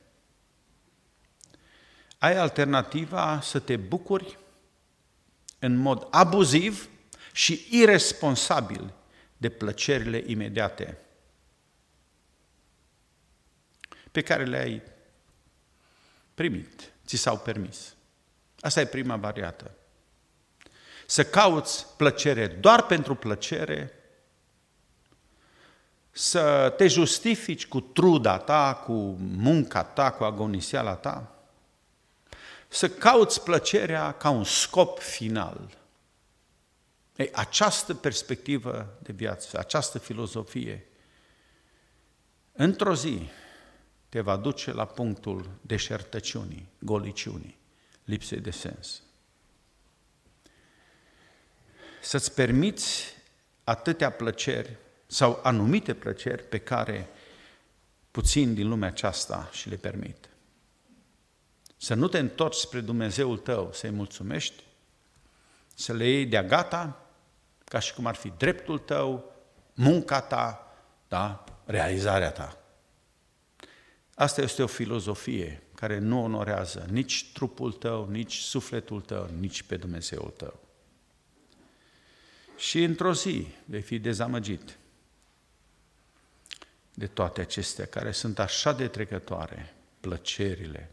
Ai alternativa să te bucuri în mod abuziv și irresponsabil de plăcerile imediate pe care le-ai primit, ți s-au permis. Asta e prima variată. Să cauți plăcere doar pentru plăcere să te justifici cu truda ta, cu munca ta, cu agonisiala ta, să cauți plăcerea ca un scop final. Ei, această perspectivă de viață, această filozofie, într-o zi te va duce la punctul deșertăciunii, goliciunii, lipsei de sens. Să-ți permiți atâtea plăceri sau anumite plăceri pe care puțin din lumea aceasta și le permit. Să nu te întorci spre Dumnezeul tău, să-i mulțumești, să le iei de-a gata, ca și cum ar fi dreptul tău, munca ta, da? realizarea ta. Asta este o filozofie care nu onorează nici trupul tău, nici sufletul tău, nici pe Dumnezeul tău. Și într-o zi vei fi dezamăgit de toate acestea care sunt așa de trecătoare, plăcerile,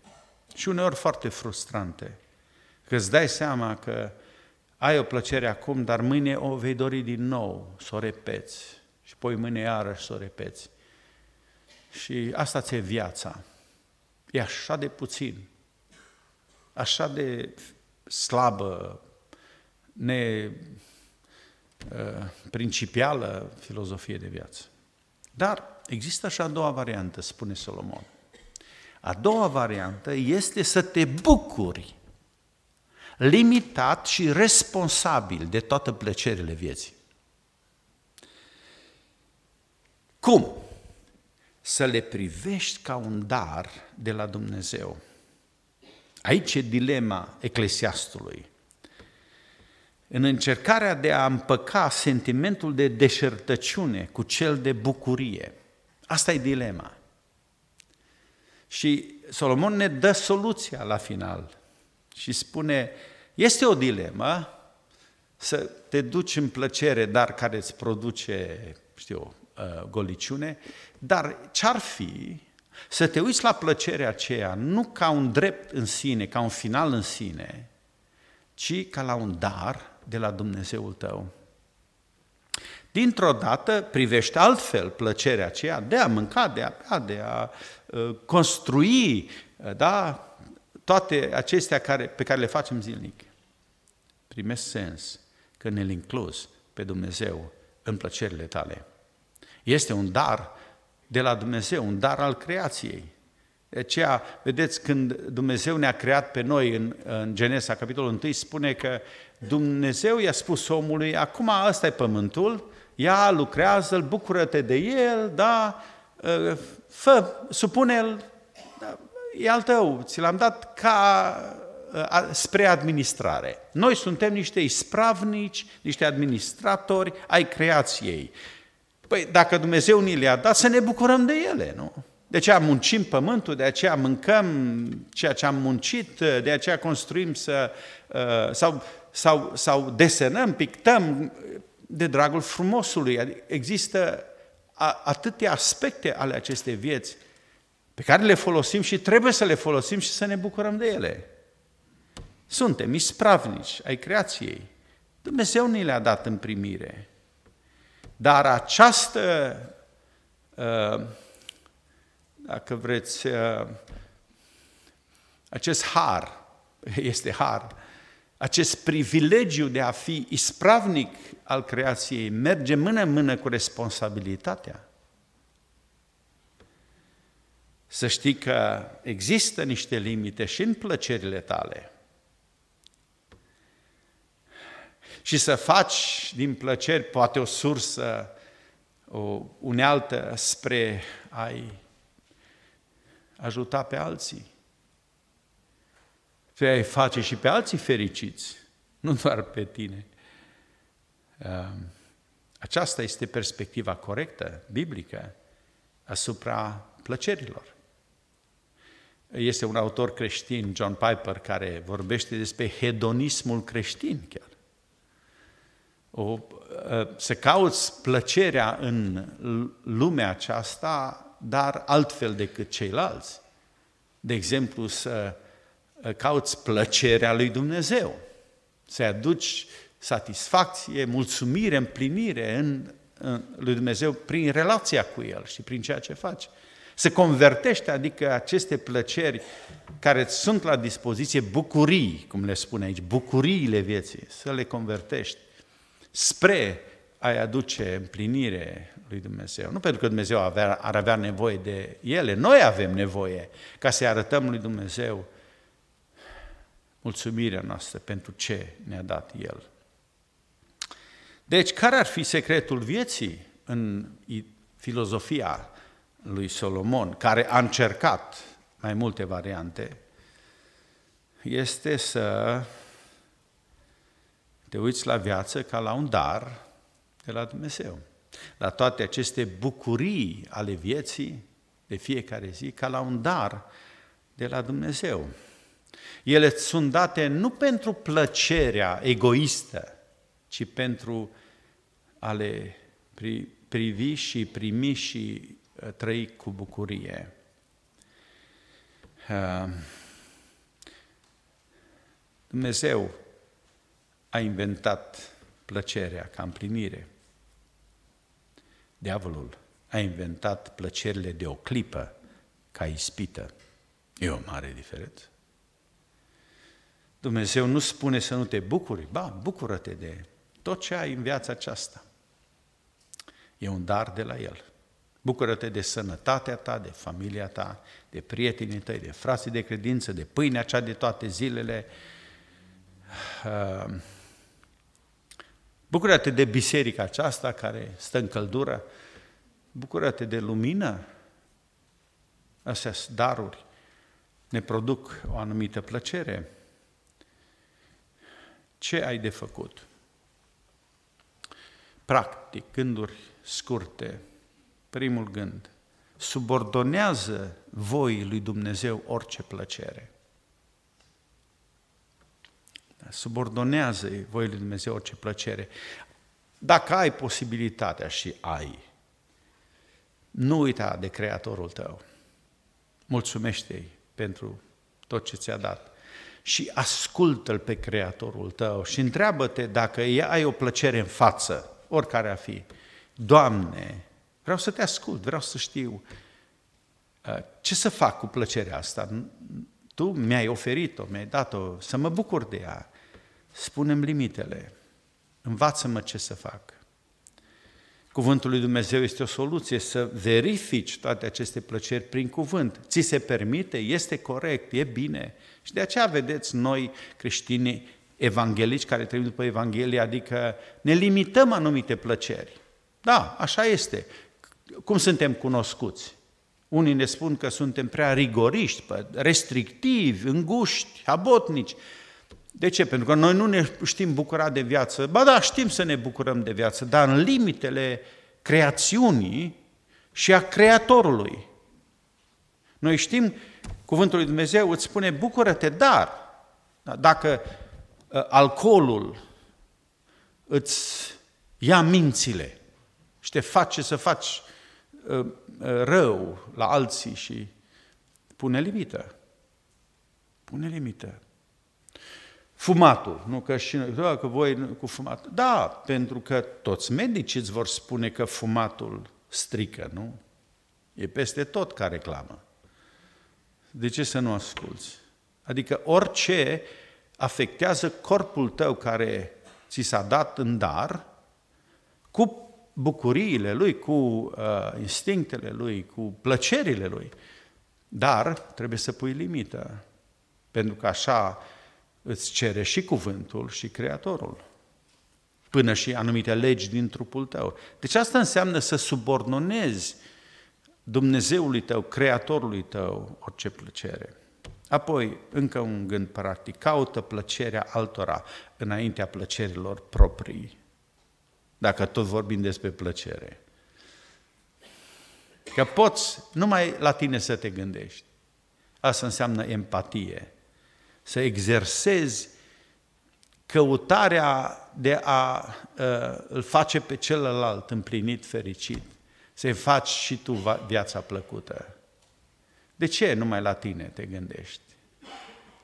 și uneori foarte frustrante, că îți dai seama că ai o plăcere acum, dar mâine o vei dori din nou, să o repeți, și apoi mâine iarăși să o repeți. Și asta ți-e viața. E așa de puțin, așa de slabă, ne uh, principială filozofie de viață. Dar există și a doua variantă, spune Solomon. A doua variantă este să te bucuri limitat și responsabil de toate plăcerile vieții. Cum? Să le privești ca un dar de la Dumnezeu. Aici e dilema eclesiastului. În încercarea de a împăca sentimentul de deșertăciune cu cel de bucurie. Asta e dilema. Și Solomon ne dă soluția la final și spune, este o dilemă să te duci în plăcere, dar care îți produce, știu, uh, goliciune, dar ce-ar fi să te uiți la plăcerea aceea nu ca un drept în sine, ca un final în sine, ci ca la un dar de la Dumnezeul tău. Dintr-o dată privește altfel plăcerea aceea de a mânca, de a bea, de a uh, construi, uh, da, toate acestea care, pe care le facem zilnic. Primesc sens că ne-l inclus pe Dumnezeu în plăcerile tale. Este un dar de la Dumnezeu, un dar al creației. De aceea, vedeți, când Dumnezeu ne-a creat pe noi în, în Genesa, capitolul 1, spune că Dumnezeu i-a spus omului, acum ăsta e pământul, ia, lucrează-l, bucură-te de el, da, ă, fă, supune-l, da, e al tău, ți l-am dat ca ă, spre administrare. Noi suntem niște ispravnici, niște administratori ai creației. Păi dacă Dumnezeu ni le-a dat, să ne bucurăm de ele, nu? De aceea muncim pământul, de aceea mâncăm ceea ce am muncit, de aceea construim să, ă, sau, sau, sau desenăm, pictăm de dragul frumosului. Adică există atâtea aspecte ale acestei vieți pe care le folosim și trebuie să le folosim și să ne bucurăm de ele. Suntem ispravnici ai creației. Dumnezeu ni le-a dat în primire. Dar această, uh, dacă vreți, uh, acest har, este har, acest privilegiu de a fi ispravnic al creației merge mână-mână cu responsabilitatea. Să știi că există niște limite și în plăcerile tale. Și să faci din plăceri poate o sursă, o unealtă spre a-i ajuta pe alții. Să ai face și pe alții fericiți, nu doar pe tine. Ehm, aceasta este perspectiva corectă, biblică, asupra plăcerilor. Este un autor creștin, John Piper, care vorbește despre hedonismul creștin chiar. O, să cauți plăcerea în lumea aceasta, dar altfel decât ceilalți. De exemplu, să cauți plăcerea lui Dumnezeu, să-i aduci satisfacție, mulțumire, împlinire în, în lui Dumnezeu prin relația cu El și prin ceea ce faci. Să convertește, adică aceste plăceri care sunt la dispoziție, bucurii, cum le spune aici, bucuriile vieții, să le convertești spre a-i aduce împlinire lui Dumnezeu. Nu pentru că Dumnezeu avea, ar avea nevoie de ele, noi avem nevoie ca să-i arătăm lui Dumnezeu mulțumirea noastră pentru ce ne-a dat El. Deci, care ar fi secretul vieții în filozofia lui Solomon, care a încercat mai multe variante, este să te uiți la viață ca la un dar de la Dumnezeu. la toate aceste bucurii ale vieții de fiecare zi, ca la un dar de la Dumnezeu. Ele sunt date nu pentru plăcerea egoistă, ci pentru a le privi și primi și uh, trăi cu bucurie. Uh, Dumnezeu a inventat plăcerea ca împlinire. Diavolul a inventat plăcerile de o clipă ca ispită. E o mare diferență. Dumnezeu nu spune să nu te bucuri, ba, bucură-te de tot ce ai în viața aceasta. E un dar de la El. Bucură-te de sănătatea ta, de familia ta, de prietenii tăi, de frații de credință, de pâinea cea de toate zilele. Uh, bucură-te de biserica aceasta care stă în căldură. Bucură-te de lumină. Astea sunt daruri. Ne produc o anumită plăcere. Ce ai de făcut? Practic, gânduri scurte. Primul gând, subordonează voii lui Dumnezeu orice plăcere. Subordonează voii lui Dumnezeu orice plăcere. Dacă ai posibilitatea și ai, nu uita de Creatorul tău. Mulțumește-i pentru tot ce ți-a dat și ascultă-L pe Creatorul tău și întreabă-te dacă ai o plăcere în față, oricare a fi. Doamne, vreau să te ascult, vreau să știu uh, ce să fac cu plăcerea asta. Tu mi-ai oferit-o, mi-ai dat-o, să mă bucur de ea. Spune-mi limitele, învață-mă ce să fac. Cuvântul lui Dumnezeu este o soluție să verifici toate aceste plăceri prin cuvânt. Ți se permite, este corect, e bine. Și de aceea vedeți noi creștini evanghelici care trăim după Evanghelie, adică ne limităm anumite plăceri. Da, așa este. Cum suntem cunoscuți? Unii ne spun că suntem prea rigoriști, restrictivi, înguști, abotnici. De ce? Pentru că noi nu ne știm bucura de viață. Ba da, știm să ne bucurăm de viață, dar în limitele creațiunii și a Creatorului. Noi știm, cuvântul lui Dumnezeu îți spune, bucură-te, dar dacă ă, alcoolul îți ia mințile și te face să faci ă, ă, rău la alții și pune limită. Pune limită. Fumatul, nu că și noi, da, că voi cu fumatul. Da, pentru că toți medicii îți vor spune că fumatul strică, nu? E peste tot ca reclamă. De ce să nu asculți? Adică orice afectează corpul tău care ți s-a dat în dar, cu bucuriile lui, cu uh, instinctele lui, cu plăcerile lui. Dar trebuie să pui limită, pentru că așa îți cere și cuvântul și Creatorul, până și anumite legi din trupul tău. Deci asta înseamnă să subordonezi Dumnezeului tău, Creatorului tău, orice plăcere. Apoi, încă un gând practic, caută plăcerea altora înaintea plăcerilor proprii, dacă tot vorbim despre plăcere. Că poți numai la tine să te gândești. Asta înseamnă empatie să exersezi căutarea de a uh, îl face pe celălalt împlinit, fericit, să-i faci și tu viața plăcută. De ce numai la tine te gândești?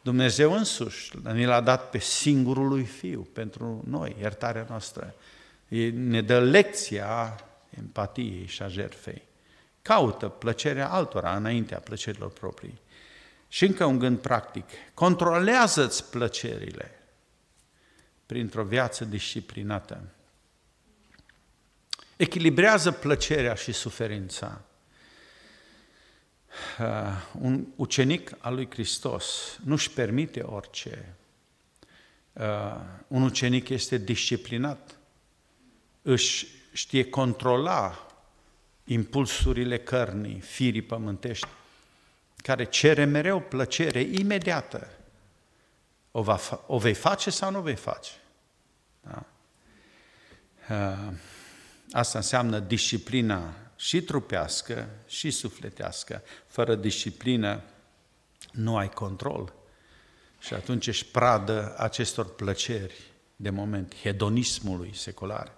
Dumnezeu însuși ne l-a dat pe singurul lui Fiu pentru noi, iertarea noastră. Ne dă lecția empatiei și a jertfei. Caută plăcerea altora înaintea plăcerilor proprii. Și încă un gând practic. Controlează-ți plăcerile printr-o viață disciplinată. Echilibrează plăcerea și suferința. Uh, un ucenic al lui Hristos nu-și permite orice. Uh, un ucenic este disciplinat, își știe controla impulsurile cărnii, firii pământești care cere mereu plăcere imediată, o, va, o vei face sau nu o vei face. Da? Uh, Asta înseamnă disciplina și trupească și sufletească. Fără disciplină nu ai control. Și atunci ești pradă acestor plăceri de moment, hedonismului secular.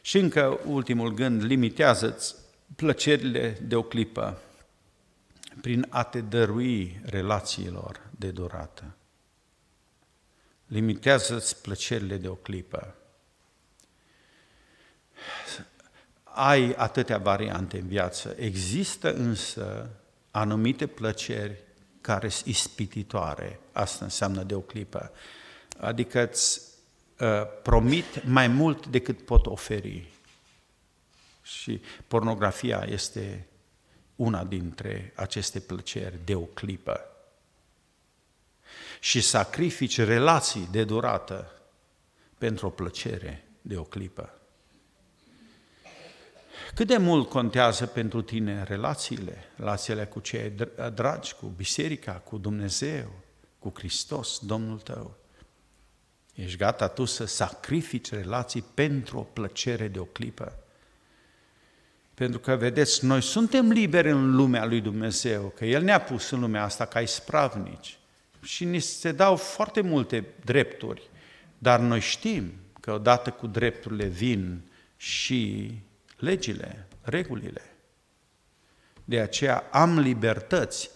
Și încă ultimul gând, limitează-ți plăcerile de o clipă prin a te dărui relațiilor de durată. Limitează-ți plăcerile de o clipă. Ai atâtea variante în viață. Există însă anumite plăceri care sunt ispititoare. Asta înseamnă de o clipă. Adică îți uh, promit mai mult decât pot oferi. Și pornografia este una dintre aceste plăceri de o clipă. Și sacrifici relații de durată pentru o plăcere de o clipă. Cât de mult contează pentru tine relațiile, relațiile cu cei dragi, cu biserica, cu Dumnezeu, cu Hristos, Domnul tău? Ești gata tu să sacrifici relații pentru o plăcere de o clipă? Pentru că, vedeți, noi suntem liberi în lumea lui Dumnezeu, că El ne-a pus în lumea asta ca ispravnici și ni se dau foarte multe drepturi, dar noi știm că odată cu drepturile vin și legile, regulile. De aceea am libertăți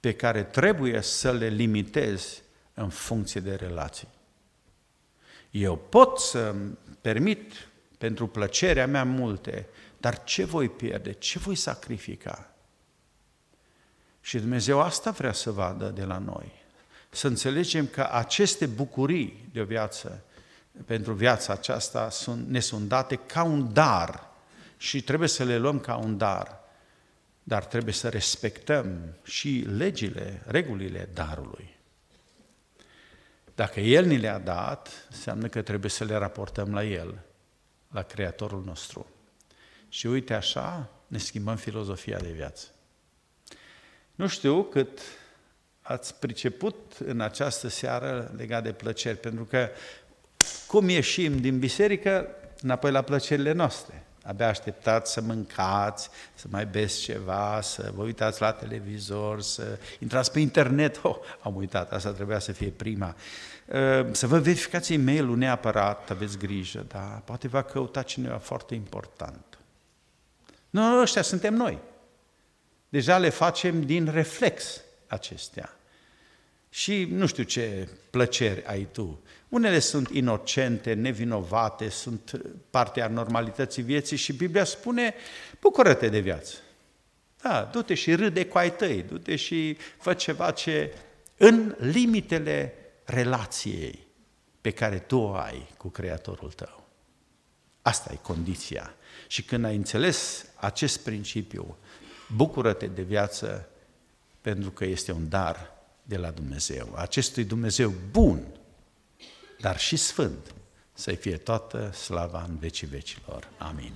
pe care trebuie să le limitez în funcție de relații. Eu pot să permit pentru plăcerea mea multe, dar ce voi pierde? Ce voi sacrifica? Și Dumnezeu asta vrea să vadă de la noi. Să înțelegem că aceste bucurii de o viață, pentru viața aceasta, sunt, ne sunt date ca un dar și trebuie să le luăm ca un dar. Dar trebuie să respectăm și legile, regulile darului. Dacă El ni le-a dat, înseamnă că trebuie să le raportăm la El, la Creatorul nostru. Și uite așa ne schimbăm filozofia de viață. Nu știu cât ați priceput în această seară legat de plăceri, pentru că cum ieșim din biserică, înapoi la plăcerile noastre. Abia așteptați să mâncați, să mai beți ceva, să vă uitați la televizor, să intrați pe internet. Oh, am uitat, asta trebuia să fie prima. Ă, să vă verificați e mail neapărat, aveți grijă, da? Poate va căuta cineva foarte important. Nu, ăștia suntem noi. Deja le facem din reflex acestea. Și nu știu ce plăceri ai tu. Unele sunt inocente, nevinovate, sunt partea normalității vieții și Biblia spune, bucură-te de viață. Da, du-te și râde cu ai tăi, du-te și fă ceva ce în limitele relației pe care tu o ai cu Creatorul tău. Asta e condiția. Și când ai înțeles acest principiu, bucură-te de viață pentru că este un dar de la Dumnezeu. Acestui Dumnezeu bun, dar și sfânt, să-i fie toată slava în vecii vecilor. Amin.